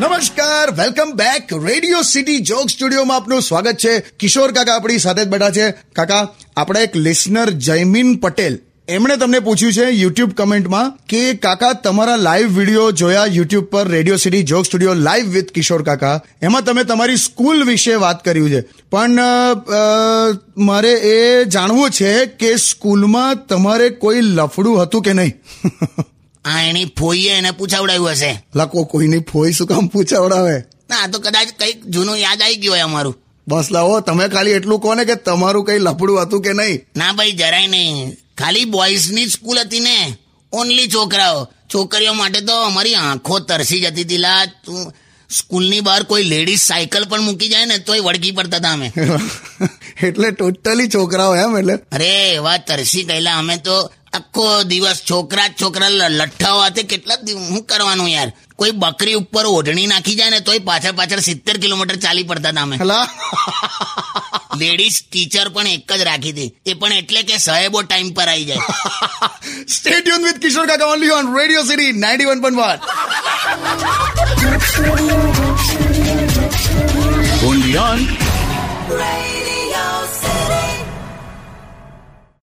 નમસ્કાર welcome back Radio City joke સ્ટુડિયોમાં આપનું સ્વાગત છે. કિશોર કાકા આપણી સાથે જ બેઠા છે. કાકા, આપણા એક લિસનર જયમીન પટેલ, એમણે તમને પૂછ્યું છે યુટ્યુબ કમેન્ટમાં કે, કાકા, તમારા લાઈવ વીડિયો જોયા યુટ્યુબ પર Radio City joke studio live with Kishore Kaka. એમાં તમે તમારી સ્કૂલ વિશે વાત કર્યું છે. પણ મારે એ જાણવું છે કે સ્કૂલમાં તમારે કોઈ લફડું હતું કે નહીં? આ એની ફોઈએ એને પૂછાવડાવ્યું હશે. લકો કોઈની ફોઈ શું કામ પૂછાવડાવે? ના તો કદાચ કંઈક જૂનું યાદ આવી ગયું હોય અમારું. બસ લાવો તમે ખાલી એટલું કહો ને કે તમારું કઈ લફડું હતું કે નહીં? ના ભાઈ જરાય નહીં. ખાલી બોયઝની જ સ્કૂલ હતી ને. ઓનલી છોકરાઓ. છોકરીઓ માટે તો અમારી આંખો તરસી જતી હતી. લા તું સ્કૂલની બહાર કોઈ લેડીઝ સાયકલ પણ મૂકી જાય ને તોય વળગી પડતા હતા અમે. એટલે ટોટલી છોકરાઓ એમ એટલે? અરે એવા તરસી ગયેલા અમે તો આખો દિવસ છોકરા છોકરા લઠ્ઠા હોવાથી કેટલા શું કરવાનું યાર? કોઈ બકરી ઉપર ઓઢણી નાખી જાય ને તોય પાછળ પાછળ સિત્તેર કિલોમીટર ચાલી પડતા તમે લેડીઝ ટીચર પણ એક જ રાખી હતી. એ પણ એટલે કે સાહેબો ટાઈમ પર આવી જાય. Stadium with Kishore Kaka only on Radio City 91.1 Only on Radio